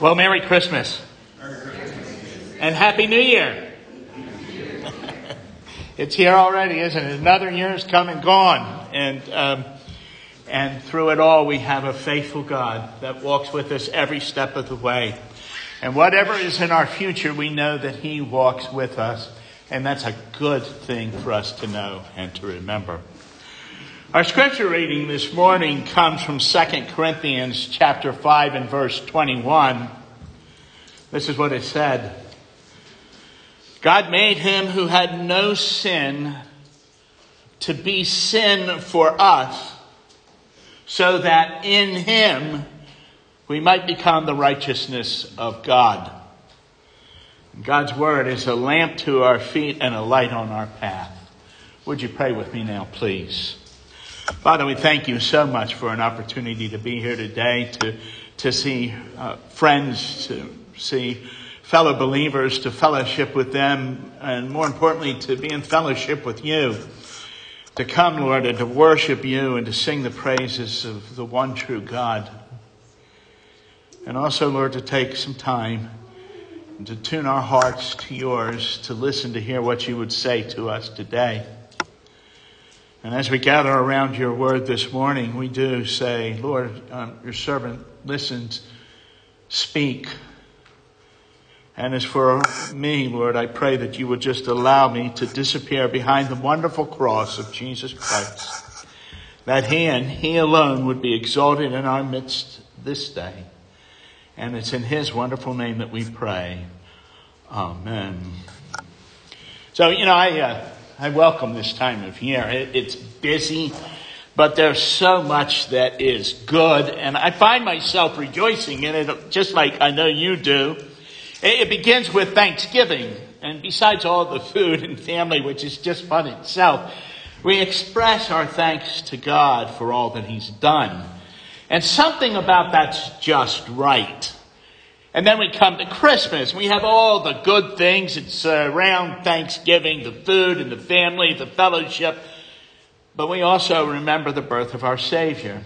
Well, Merry Christmas. And Happy New Year. it's here already, isn't it? Another year's come and gone. And, um, and through it all, we have a faithful God that walks with us every step of the way. And whatever is in our future, we know that He walks with us. And that's a good thing for us to know and to remember. Our scripture reading this morning comes from 2 Corinthians chapter 5 and verse 21. This is what it said. God made him who had no sin to be sin for us so that in him we might become the righteousness of God. God's word is a lamp to our feet and a light on our path. Would you pray with me now, please? Father, we thank you so much for an opportunity to be here today, to, to see uh, friends, to see fellow believers, to fellowship with them, and more importantly, to be in fellowship with you. To come, Lord, and to worship you and to sing the praises of the one true God. And also, Lord, to take some time and to tune our hearts to yours, to listen to hear what you would say to us today. And as we gather around your word this morning, we do say, Lord, um, your servant listens, speak. And as for me, Lord, I pray that you would just allow me to disappear behind the wonderful cross of Jesus Christ. That he and he alone would be exalted in our midst this day. And it's in his wonderful name that we pray. Amen. So, you know, I, uh, I welcome this time of year. It, it's busy, but there's so much that is good, and I find myself rejoicing in it just like I know you do. It begins with Thanksgiving, and besides all the food and family, which is just fun itself, we express our thanks to God for all that He's done. And something about that's just right. And then we come to Christmas. We have all the good things. It's uh, around Thanksgiving, the food and the family, the fellowship. But we also remember the birth of our Savior.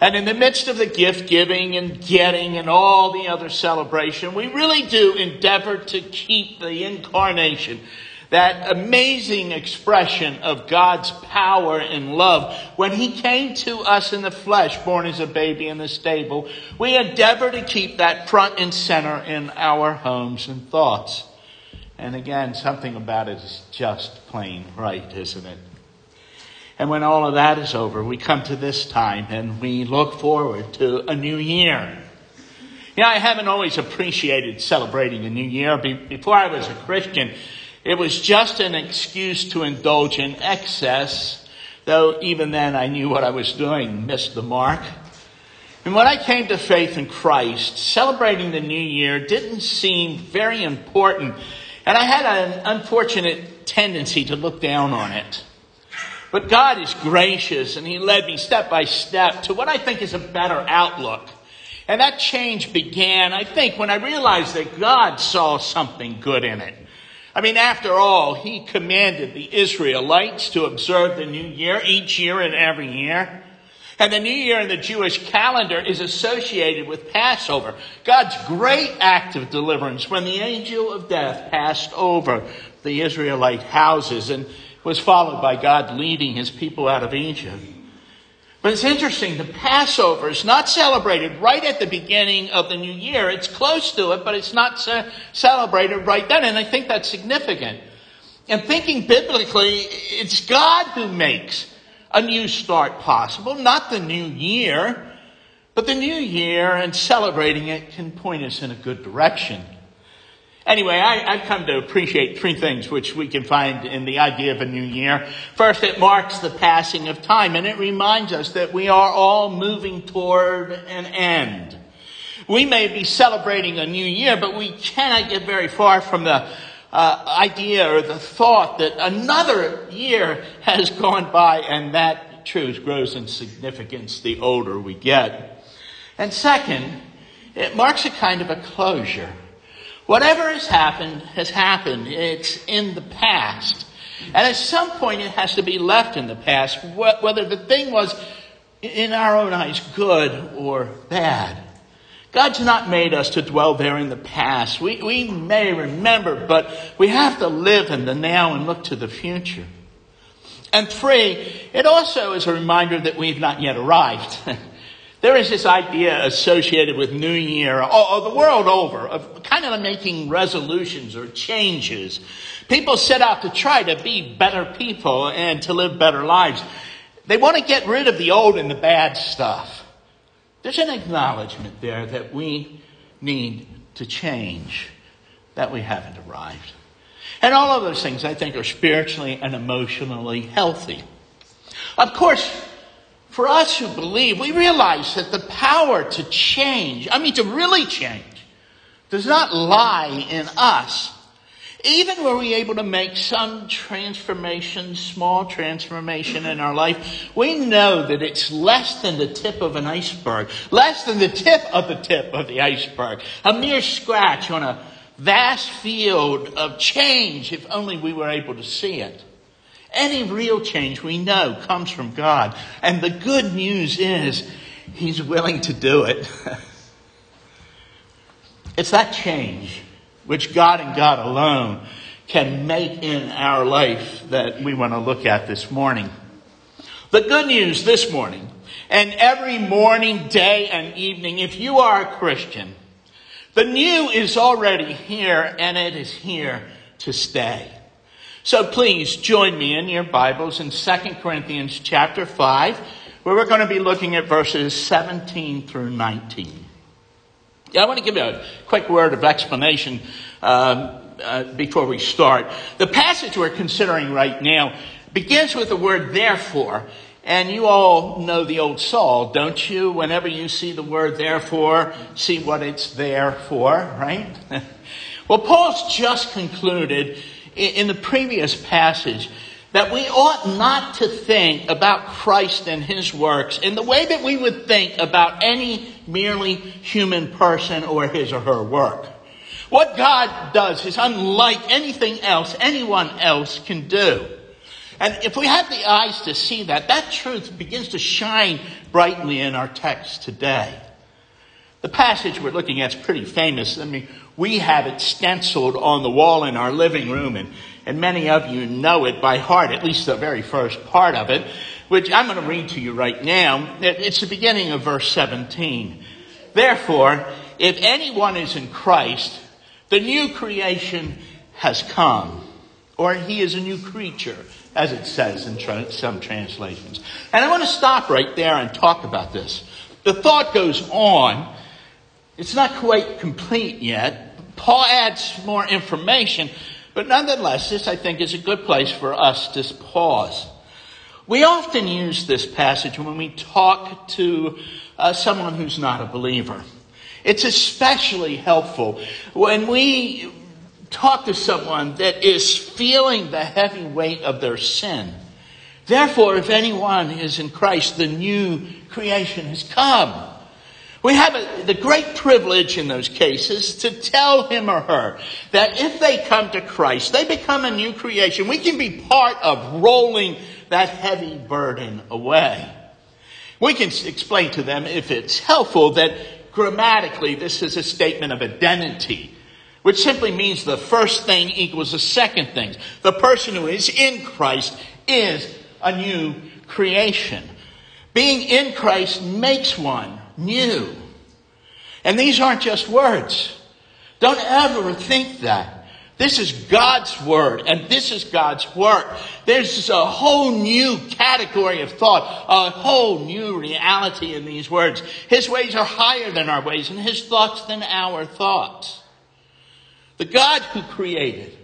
And in the midst of the gift giving and getting and all the other celebration, we really do endeavor to keep the incarnation that amazing expression of God's power and love when he came to us in the flesh, born as a baby in the stable. We endeavor to keep that front and center in our homes and thoughts. And again, something about it is just plain right, isn't it? And when all of that is over, we come to this time and we look forward to a new year. You know, I haven't always appreciated celebrating a new year. Before I was a Christian, it was just an excuse to indulge in excess, though even then I knew what I was doing, missed the mark. And when I came to faith in Christ, celebrating the new year didn't seem very important, and I had an unfortunate tendency to look down on it. But God is gracious, and He led me step by step to what I think is a better outlook. And that change began, I think, when I realized that God saw something good in it. I mean, after all, he commanded the Israelites to observe the new year each year and every year. And the new year in the Jewish calendar is associated with Passover, God's great act of deliverance when the angel of death passed over the Israelite houses and was followed by God leading his people out of Egypt. But it's interesting, the Passover is not celebrated right at the beginning of the new year. It's close to it, but it's not ce- celebrated right then. And I think that's significant. And thinking biblically, it's God who makes a new start possible, not the new year. But the new year and celebrating it can point us in a good direction. Anyway, I, have come to appreciate three things which we can find in the idea of a new year. First, it marks the passing of time, and it reminds us that we are all moving toward an end. We may be celebrating a new year, but we cannot get very far from the uh, idea or the thought that another year has gone by, and that truth grows in significance the older we get. And second, it marks a kind of a closure. Whatever has happened has happened. It's in the past. And at some point it has to be left in the past, whether the thing was in our own eyes good or bad. God's not made us to dwell there in the past. We, we may remember, but we have to live in the now and look to the future. And three, it also is a reminder that we've not yet arrived. there is this idea associated with New Year, or, or the world over, of kind of making resolutions or changes. People set out to try to be better people and to live better lives. They want to get rid of the old and the bad stuff. There's an acknowledgement there that we need to change, that we haven't arrived. And all of those things, I think, are spiritually and emotionally healthy. Of course, for us who believe, we realize that the power to change, I mean, to really change, does not lie in us, even were we able to make some transformation, small transformation in our life, we know that it's less than the tip of an iceberg, less than the tip of the tip of the iceberg, a mere scratch on a vast field of change if only we were able to see it. Any real change we know comes from God. And the good news is He's willing to do it. it's that change which God and God alone can make in our life that we want to look at this morning. The good news this morning, and every morning, day, and evening, if you are a Christian, the new is already here and it is here to stay. So please join me in your Bibles in 2 Corinthians chapter 5, where we're going to be looking at verses 17 through 19. Yeah, I want to give you a quick word of explanation um, uh, before we start. The passage we're considering right now begins with the word therefore. And you all know the old saw, don't you? Whenever you see the word therefore, see what it's there for, right? well, Paul's just concluded in the previous passage that we ought not to think about Christ and his works in the way that we would think about any merely human person or his or her work. What God does is unlike anything else anyone else can do. And if we have the eyes to see that, that truth begins to shine brightly in our text today. The passage we're looking at is pretty famous. I mean, we have it stenciled on the wall in our living room, and and many of you know it by heart, at least the very first part of it, which I'm going to read to you right now. It's the beginning of verse 17. Therefore, if anyone is in Christ, the new creation has come, or he is a new creature, as it says in tra- some translations. And I want to stop right there and talk about this. The thought goes on. It's not quite complete yet. Paul adds more information, but nonetheless, this I think is a good place for us to pause. We often use this passage when we talk to uh, someone who's not a believer. It's especially helpful when we talk to someone that is feeling the heavy weight of their sin. Therefore, if anyone is in Christ, the new creation has come. We have a, the great privilege in those cases to tell him or her that if they come to Christ, they become a new creation. We can be part of rolling that heavy burden away. We can explain to them, if it's helpful, that grammatically this is a statement of identity, which simply means the first thing equals the second thing. The person who is in Christ is a new creation. Being in Christ makes one new. And these aren't just words. Don't ever think that. This is God's word and this is God's work. There's a whole new category of thought, a whole new reality in these words. His ways are higher than our ways and his thoughts than our thoughts. The God who created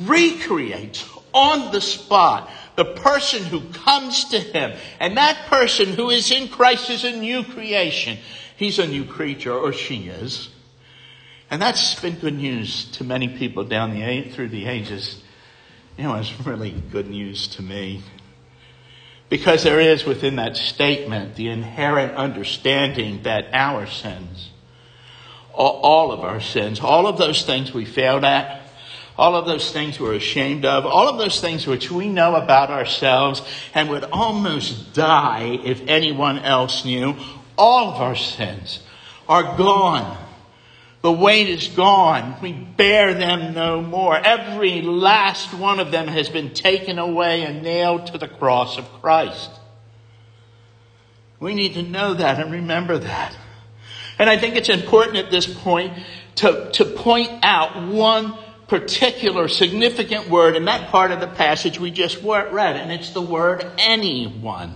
recreates on the spot the person who comes to him. And that person who is in Christ is a new creation. He's a new creature, or she is. And that's been good news to many people down the through the ages. You know, it's really good news to me. Because there is within that statement the inherent understanding that our sins, all of our sins, all of those things we failed at, all of those things we're ashamed of, all of those things which we know about ourselves and would almost die if anyone else knew, all of our sins, are gone. The weight is gone. We bear them no more. Every last one of them has been taken away and nailed to the cross of Christ. We need to know that and remember that. And I think it's important at this point to, to point out one particular significant word in that part of the passage we just read, and it's the word anyone.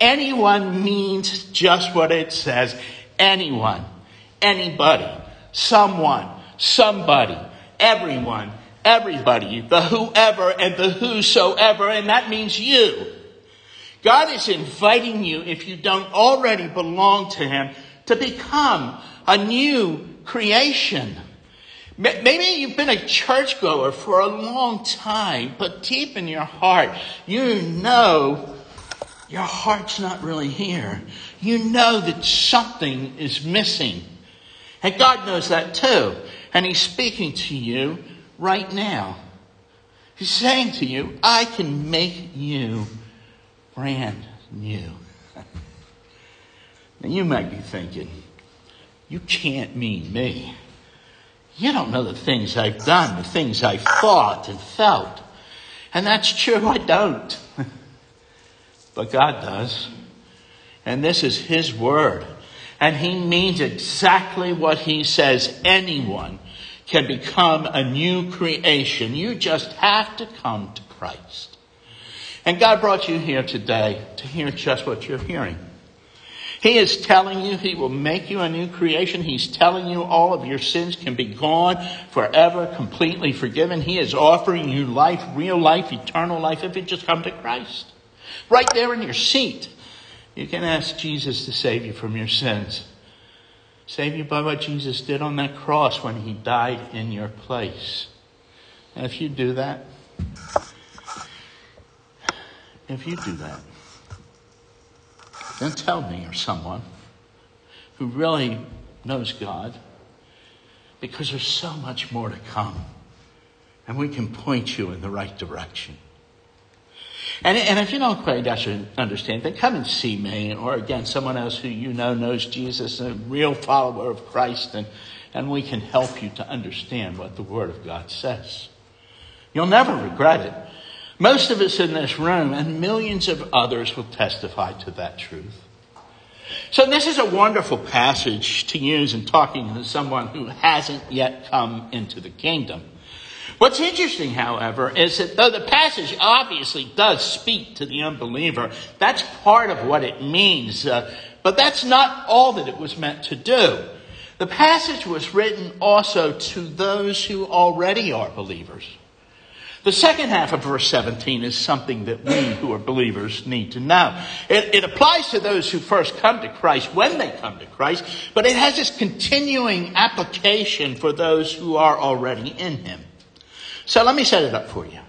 Anyone means just what it says. Anyone. Anybody someone, somebody, everyone, everybody, the whoever and the whosoever, and that means you. God is inviting you, if you don't already belong to Him, to become a new creation. Maybe you've been a churchgoer for a long time, but deep in your heart, you know your heart's not really here. You know that something is missing. And God knows that too. And He's speaking to you right now. He's saying to you, I can make you brand new. now you might be thinking, you can't mean me. You don't know the things I've done, the things I've thought and felt. And that's true, I don't. but God does. And this is His Word. And he means exactly what he says. Anyone can become a new creation. You just have to come to Christ. And God brought you here today to hear just what you're hearing. He is telling you He will make you a new creation. He's telling you all of your sins can be gone forever, completely forgiven. He is offering you life, real life, eternal life, if you just come to Christ. Right there in your seat. You can ask Jesus to save you from your sins. Save you by what Jesus did on that cross when he died in your place. And if you do that, if you do that, then tell me or someone who really knows God, because there's so much more to come, and we can point you in the right direction. And, and if you don't quite understand, then come and see me, or again, someone else who you know knows Jesus, a real follower of Christ, and, and we can help you to understand what the Word of God says. You'll never regret it. Most of us in this room and millions of others will testify to that truth. So this is a wonderful passage to use in talking to someone who hasn't yet come into the kingdom. What's interesting, however, is that though the passage obviously does speak to the unbeliever, that's part of what it means, uh, but that's not all that it was meant to do. The passage was written also to those who already are believers. The second half of verse 17 is something that we who are believers need to know. It, it, applies to those who first come to Christ when they come to Christ, but it has this continuing application for those who are already in Him. So let me set it up for you.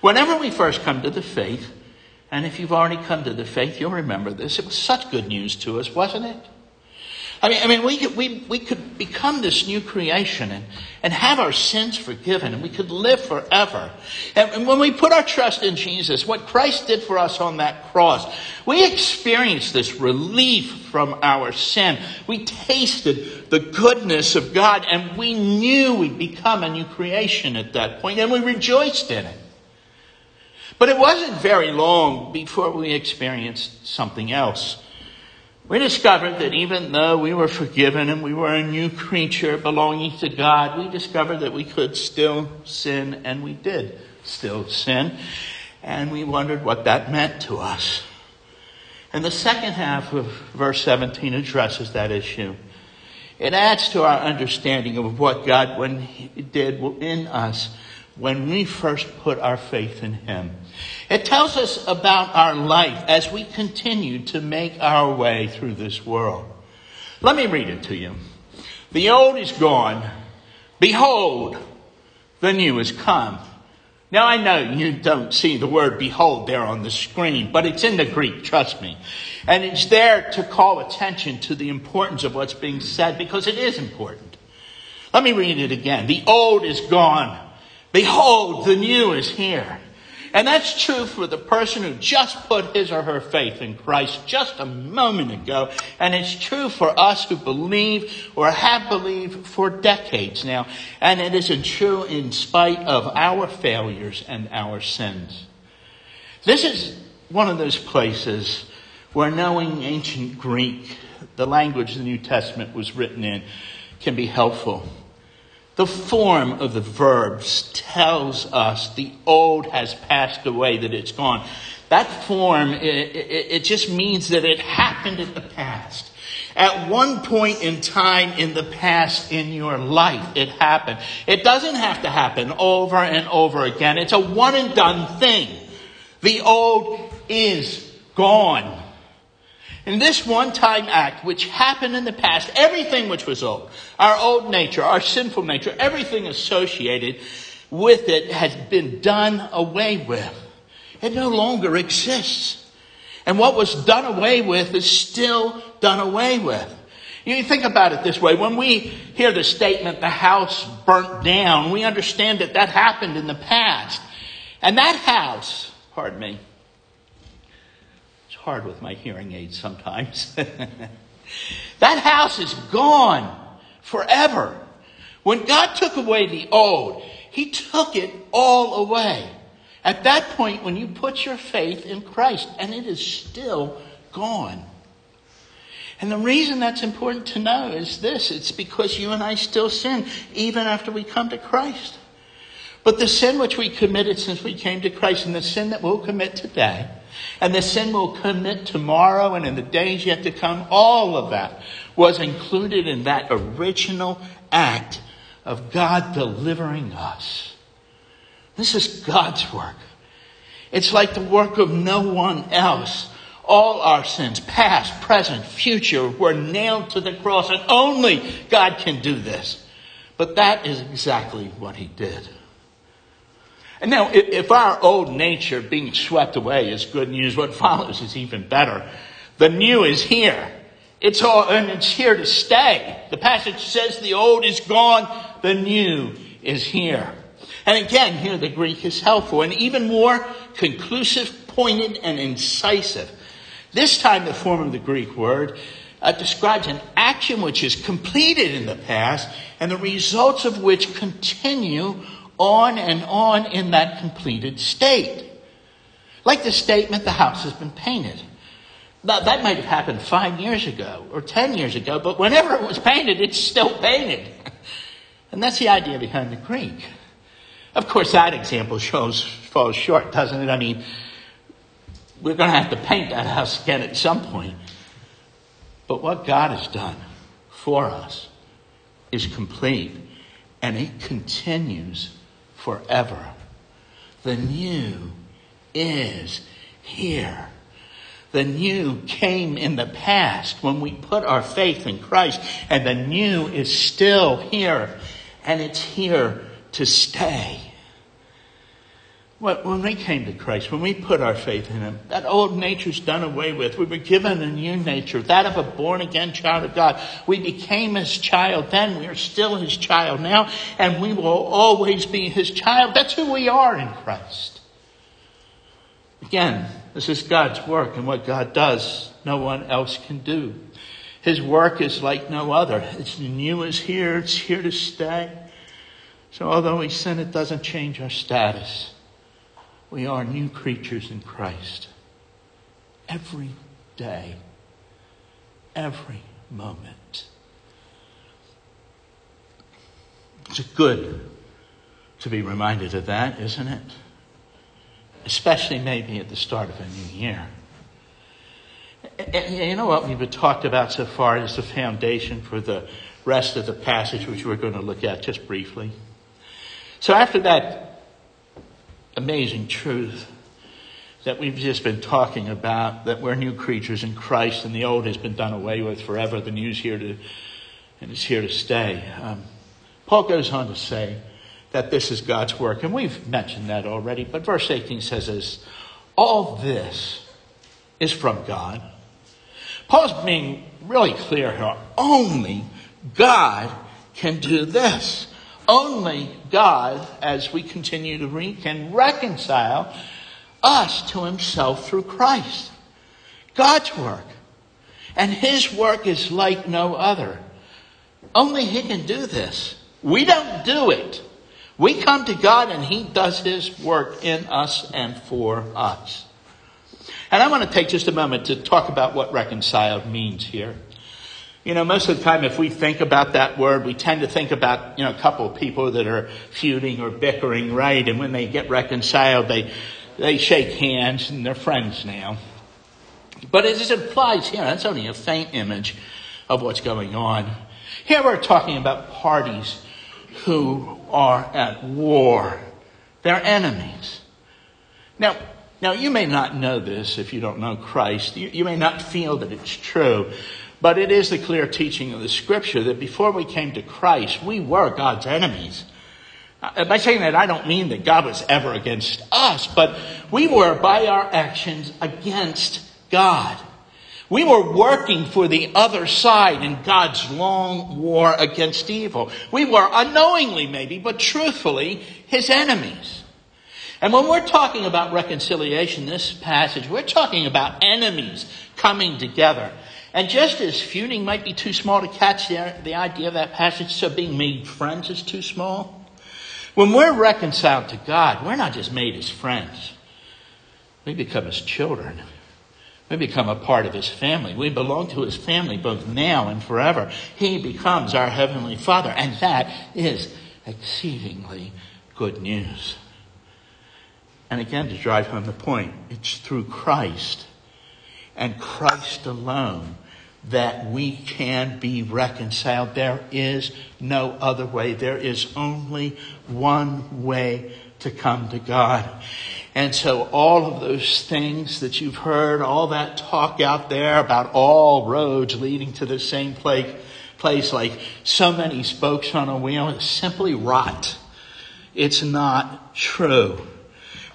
Whenever we first come to the faith, and if you've already come to the faith, you'll remember this. It was such good news to us, wasn't it? I mean, I mean, we could, we, we could become this new creation and, and have our sins forgiven and we could live forever. And, and when we put our trust in Jesus, what Christ did for us on that cross, we experienced this relief from our sin. We tasted the goodness of God and we knew we'd become a new creation at that point and we rejoiced in it. But it wasn't very long before we experienced something else we discovered that even though we were forgiven and we were a new creature belonging to God, we discovered that we could still sin, and we did still sin. And we wondered what that meant to us. And the second half of verse 17 addresses that issue. It adds to our understanding of what God did in us when we first put our faith in Him. It tells us about our life as we continue to make our way through this world. Let me read it to you. The old is gone. Behold, the new is come. Now I know you don't see the word behold there on the screen, but it's in the Greek, trust me. And it's there to call attention to the importance of what's being said because it is important. Let me read it again. The old is gone. Behold, the new is here. And that's true for the person who just put his or her faith in Christ just a moment ago. And it's true for us who believe or have believed for decades now. And it isn't true in spite of our failures and our sins. This is one of those places where knowing ancient Greek, the language the New Testament was written in, can be helpful. The form of the verbs tells us the old has passed away, that it's gone. That form, it, it, it, just means that it happened in the past. At one point in time in the past in your life, it happened. It doesn't have to happen over and over again. It's a one and done thing. The old is gone. In this one time act, which happened in the past, everything which was old, our old nature, our sinful nature, everything associated with it has been done away with. It no longer exists. And what was done away with is still done away with. You think about it this way. When we hear the statement, the house burnt down, we understand that that happened in the past. And that house, pardon me, hard with my hearing aids sometimes. that house is gone forever. When God took away the old, He took it all away. At that point, when you put your faith in Christ, and it is still gone. And the reason that's important to know is this it's because you and I still sin, even after we come to Christ. But the sin which we committed since we came to Christ, and the sin that we'll commit today, and the sin we'll commit tomorrow and in the days yet to come, all of that was included in that original act of God delivering us. This is God's work. It's like the work of no one else. All our sins, past, present, future, were nailed to the cross, and only God can do this. But that is exactly what He did. And now, if our old nature being swept away is good news, what follows is even better. The new is here. It's all, and it's here to stay. The passage says the old is gone, the new is here. And again, here the Greek is helpful and even more conclusive, pointed, and incisive. This time, the form of the Greek word uh, describes an action which is completed in the past and the results of which continue on and on in that completed state. Like the statement, the house has been painted. Now, that might have happened five years ago or ten years ago, but whenever it was painted, it's still painted. And that's the idea behind the Greek. Of course, that example shows falls short, doesn't it? I mean, we're going to have to paint that house again at some point. But what God has done for us is complete, and it continues forever. The new is here. The new came in the past when we put our faith in Christ, and the new is still here, and it's here to stay. When we came to Christ, when we put our faith in Him, that old nature's done away with. We were given a new nature, that of a born again child of God. We became His child then. We are still His child now, and we will always be His child. That's who we are in Christ. Again, this is God's work, and what God does, no one else can do. His work is like no other. It's new is here, it's here to stay. So although we sin, it doesn't change our status. We are new creatures in Christ. Every day, every moment. It's good to be reminded of that, isn't it? Especially maybe at the start of a new year. You know what we've talked about so far is the foundation for the rest of the passage, which we're going to look at just briefly. So after that amazing truth that we've just been talking about that we're new creatures in Christ and the old has been done away with forever. The new's here to, and it's here to stay. Um, Paul goes on to say that this is God's work, and we've mentioned that already, but verse 18 says this All this is from God. Paul's being really clear here. Only God can do this. Only God, as we continue to read, can reconcile us to himself through Christ. God's work. And his work is like no other. Only he can do this. We don't do it. We come to God and he does his work in us and for us. And I want to take just a moment to talk about what reconciled means here. You know, most of the time, if we think about that word, we tend to think about, you know, a couple of people that are feuding or bickering, right? And when they get reconciled, they, they shake hands and they're friends now. But as it implies here, that's only a faint image of what's going on. Here we're talking about parties who are at war. They're enemies. Now, now you may not know this if you don't know Christ. You, you may not feel that it's true. But it is the clear teaching of the scripture that before we came to Christ, we were God's enemies. Uh, by saying that, I don't mean that God was ever against us, but we were by our actions against God. We were working for the other side in God's long war against evil. We were unknowingly maybe, but truthfully, his enemies. And when we're talking about reconciliation, this passage, we're talking about enemies coming together. And just as feuding might be too small to catch the, the idea of that passage, so being made friends is too small. When we're reconciled to God, we're not just made as friends. We become his children. We become a part of his family. We belong to his family both now and forever. He becomes our heavenly father. And that is exceedingly good news. And again, to drive home the point, it's through Christ and Christ alone that we can be reconciled. There is no other way. There is only one way to come to God. And so all of those things that you've heard, all that talk out there about all roads leading to the same place, like so many spokes on a wheel is simply rot. It's not true.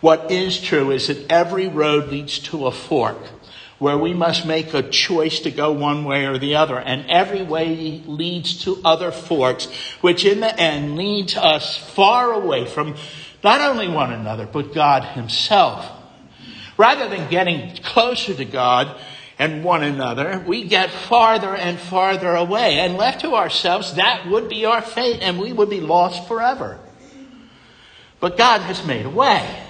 What is true is that every road leads to a fork where we must make a choice to go one way or the other. And every way leads to other forks, which in the end leads us far away from not only one another, but God Himself. Rather than getting closer to God and one another, we get farther and farther away. And left to ourselves, that would be our fate, and we would be lost forever. But God has made a way.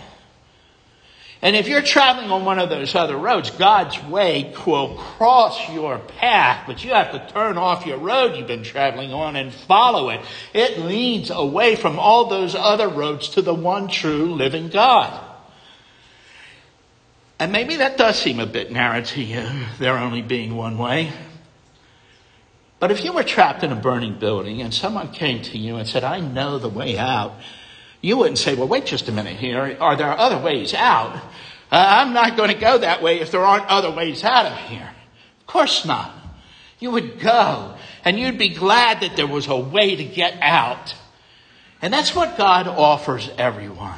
And if you're traveling on one of those other roads, God's way will cross your path, but you have to turn off your road you've been traveling on and follow it. It leads away from all those other roads to the one true living God. And maybe that does seem a bit narrow to you, there only being one way. But if you were trapped in a burning building and someone came to you and said, I know the way out, you wouldn't say, well, wait just a minute here. Are there other ways out? Uh, I'm not going to go that way if there aren't other ways out of here. Of course not. You would go and you'd be glad that there was a way to get out. And that's what God offers everyone.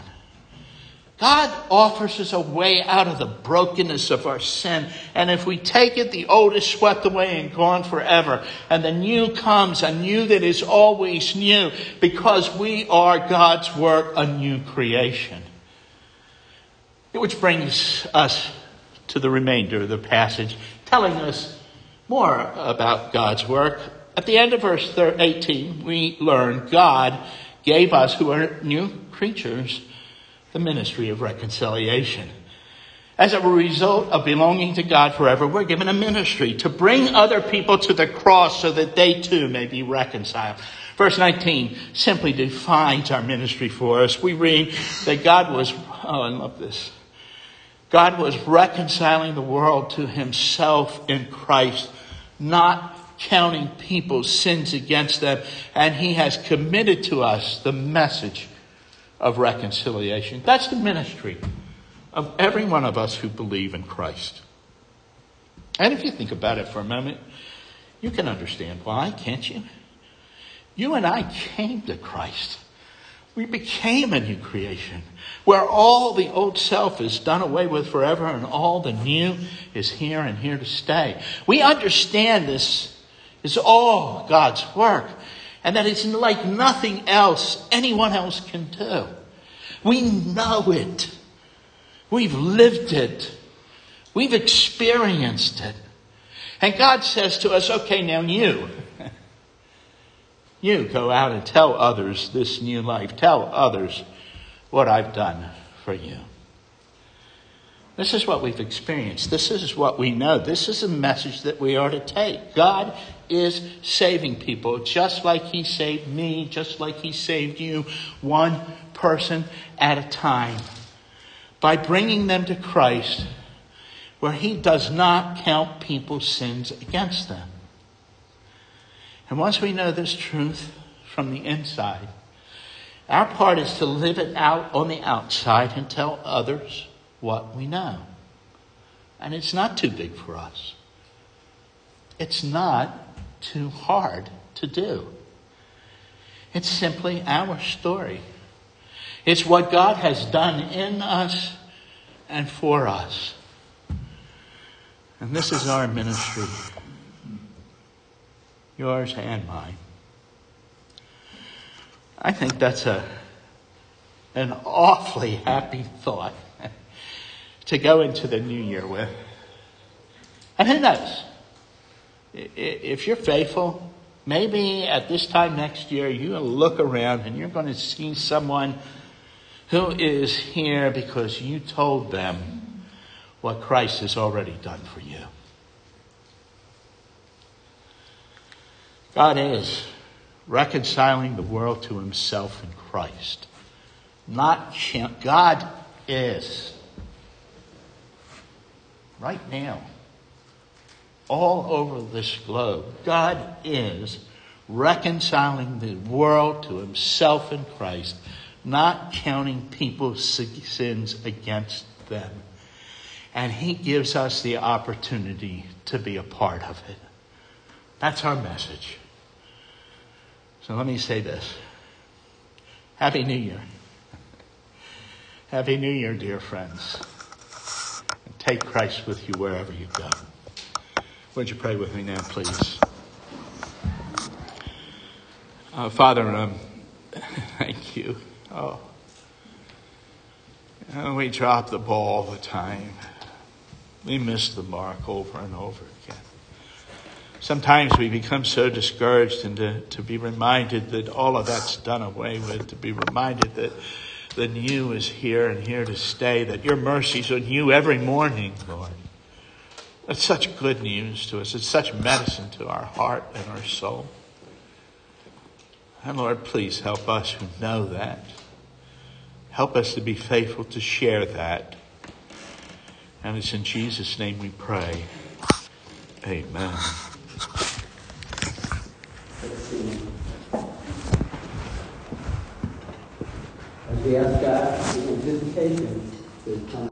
God offers us a way out of the brokenness of our sin. And if we take it, the old is swept away and gone forever. And the new comes, a new that is always new, because we are God's work, a new creation. Which brings us to the remainder of the passage, telling us more about God's work. At the end of verse 18, we learn God gave us, who are new creatures, the ministry of reconciliation. As a result of belonging to God forever, we're given a ministry to bring other people to the cross so that they too may be reconciled. Verse 19 simply defines our ministry for us. We read that God was, oh, I love this. God was reconciling the world to himself in Christ, not counting people's sins against them, and he has committed to us the message of reconciliation. That's the ministry of every one of us who believe in Christ. And if you think about it for a moment, you can understand why, can't you? You and I came to Christ. We became a new creation where all the old self is done away with forever and all the new is here and here to stay. We understand this is all God's work and that it's like nothing else anyone else can do. We know it. We've lived it. We've experienced it. And God says to us, okay, now you, you go out and tell others this new life. Tell others what I've done for you. This is what we've experienced. This is what we know. This is a message that we are to take. God is saving people just like He saved me, just like He saved you, one person at a time. By bringing them to Christ, where He does not count people's sins against them. And once we know this truth from the inside, our part is to live it out on the outside and tell others what we know. And it's not too big for us. It's not too hard to do. It's simply our story. It's what God has done in us and for us. And this is our ministry, yours and mine. I think that's a, an awfully happy thought to go into the new year with. And who knows? If you're faithful, maybe at this time next year, you'll look around and you're going to see someone who is here because you told them what Christ has already done for you. God is reconciling the world to himself in Christ. Not God is right now, all over this globe, God is reconciling the world to himself in Christ, not counting people's sins against them. And he gives us the opportunity to be a part of it. That's our message. So let me say this. Happy New Year. Happy New Year, dear friends. And Take Christ with you wherever you go. Would you pray with me now, please? Uh, Father, um, thank you. Oh, we drop the ball all the time. We miss the mark over and over again. Sometimes we become so discouraged and to, to be reminded that all of that's done away with, to be reminded that the new is here and here to stay, that your mercies are new every morning, Lord. That's such good news to us. It's such medicine to our heart and our soul. And Lord, please help us who know that. Help us to be faithful to share that. And it's in Jesus' name we pray. Amen. As we ask God for visitation.